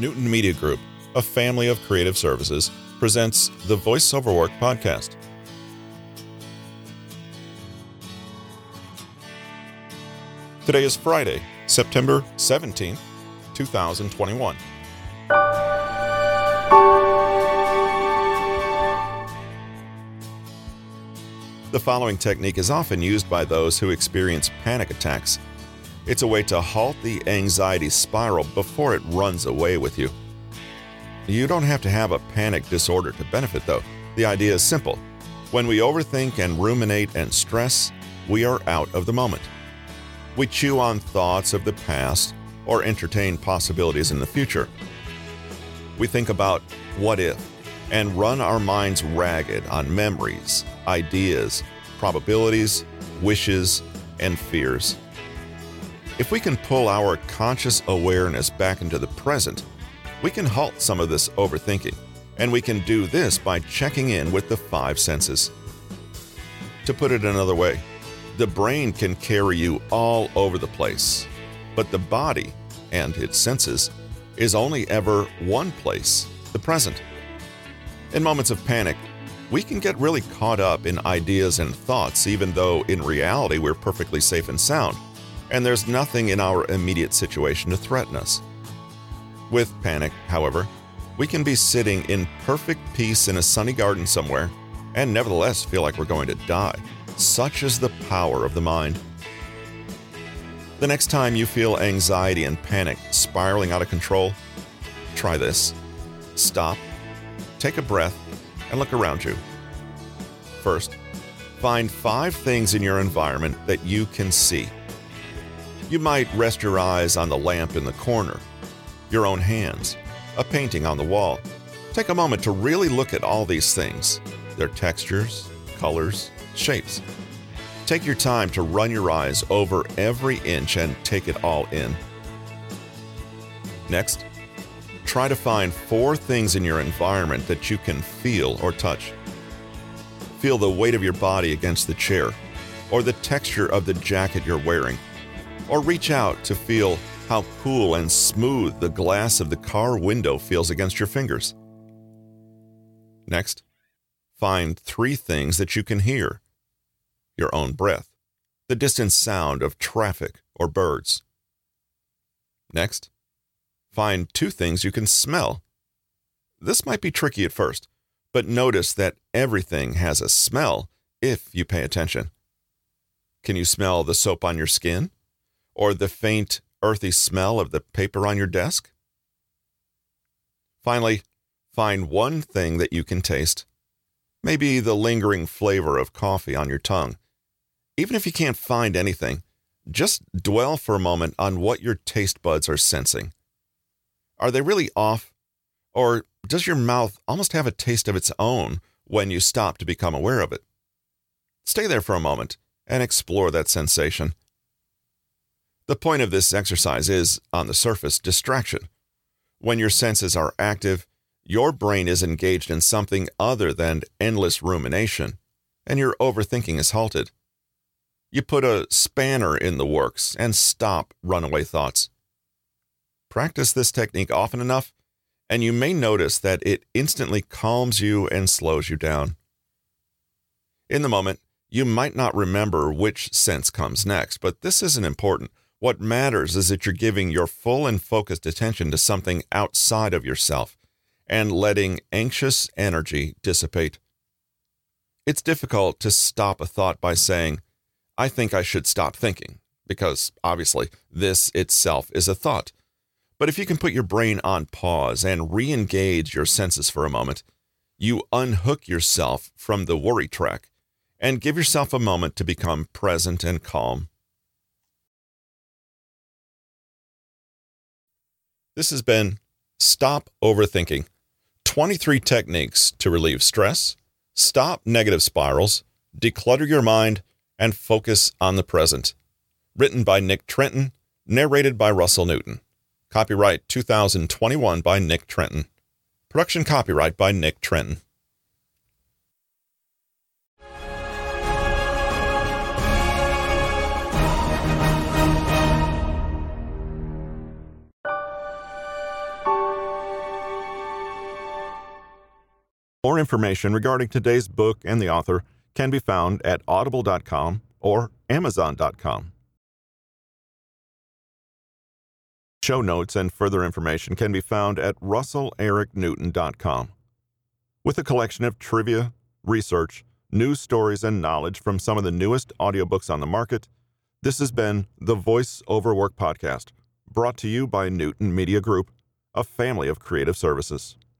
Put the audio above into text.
Newton Media Group, a family of creative services, presents the VoiceOver Work podcast. Today is Friday, September 17th, 2021. The following technique is often used by those who experience panic attacks. It's a way to halt the anxiety spiral before it runs away with you. You don't have to have a panic disorder to benefit, though. The idea is simple. When we overthink and ruminate and stress, we are out of the moment. We chew on thoughts of the past or entertain possibilities in the future. We think about what if and run our minds ragged on memories, ideas, probabilities, wishes, and fears. If we can pull our conscious awareness back into the present, we can halt some of this overthinking, and we can do this by checking in with the five senses. To put it another way, the brain can carry you all over the place, but the body and its senses is only ever one place, the present. In moments of panic, we can get really caught up in ideas and thoughts, even though in reality we're perfectly safe and sound, and there's nothing in our immediate situation to threaten us. With panic, however, we can be sitting in perfect peace in a sunny garden somewhere and nevertheless feel like we're going to die. Such is the power of the mind. The next time you feel anxiety and panic spiraling out of control, try this. Stop take a breath, and look around you. First, find five things in your environment that you can see. You might rest your eyes on the lamp in the corner, your own hands, a painting on the wall. Take a moment to really look at all these things their textures, colors, shapes. Take your time to run your eyes over every inch and take it all in. Next, try to find four things in your environment that you can feel or touch. Feel the weight of your body against the chair, or the texture of the jacket you're wearing, or reach out to feel how cool and smooth the glass of the car window feels against your fingers. Next, find three things that you can hear your own breath, the distant sound of traffic or birds. Next, find two things you can smell. This might be tricky at first, but notice that everything has a smell if you pay attention. Can you smell the soap on your skin? Or the faint, earthy smell of the paper on your desk? Finally, find one thing that you can taste. Maybe the lingering flavor of coffee on your tongue. Even if you can't find anything, just dwell for a moment on what your taste buds are sensing. Are they really off? Or does your mouth almost have a taste of its own when you stop to become aware of it? Stay there for a moment and explore that sensation. The point of this exercise is, on the surface, distraction. When your senses are active, your brain is engaged in something other than endless rumination, and your overthinking is halted. You put a spanner in the works and stop runaway thoughts. Practice this technique often enough, and you may notice that it instantly calms you and slows you down. In the moment, you might not remember which sense comes next, but this isn't important. What matters is that you're giving your full and focused attention to something outside of yourself and letting anxious energy dissipate. It's difficult to stop a thought by saying, I think I should stop thinking, because obviously this itself is a thought. But if you can put your brain on pause and re engage your senses for a moment, you unhook yourself from the worry track and give yourself a moment to become present and calm. This has been Stop Overthinking 23 Techniques to Relieve Stress, Stop Negative Spirals, Declutter Your Mind, and Focus on the Present. Written by Nick Trenton, narrated by Russell Newton. Copyright 2021 by Nick Trenton. Production copyright by Nick Trenton. More information regarding today's book and the author can be found at audible.com or amazon.com. Show notes and further information can be found at russellericnewton.com. With a collection of trivia, research, news stories, and knowledge from some of the newest audiobooks on the market, this has been the Voice Over Work Podcast, brought to you by Newton Media Group, a family of creative services.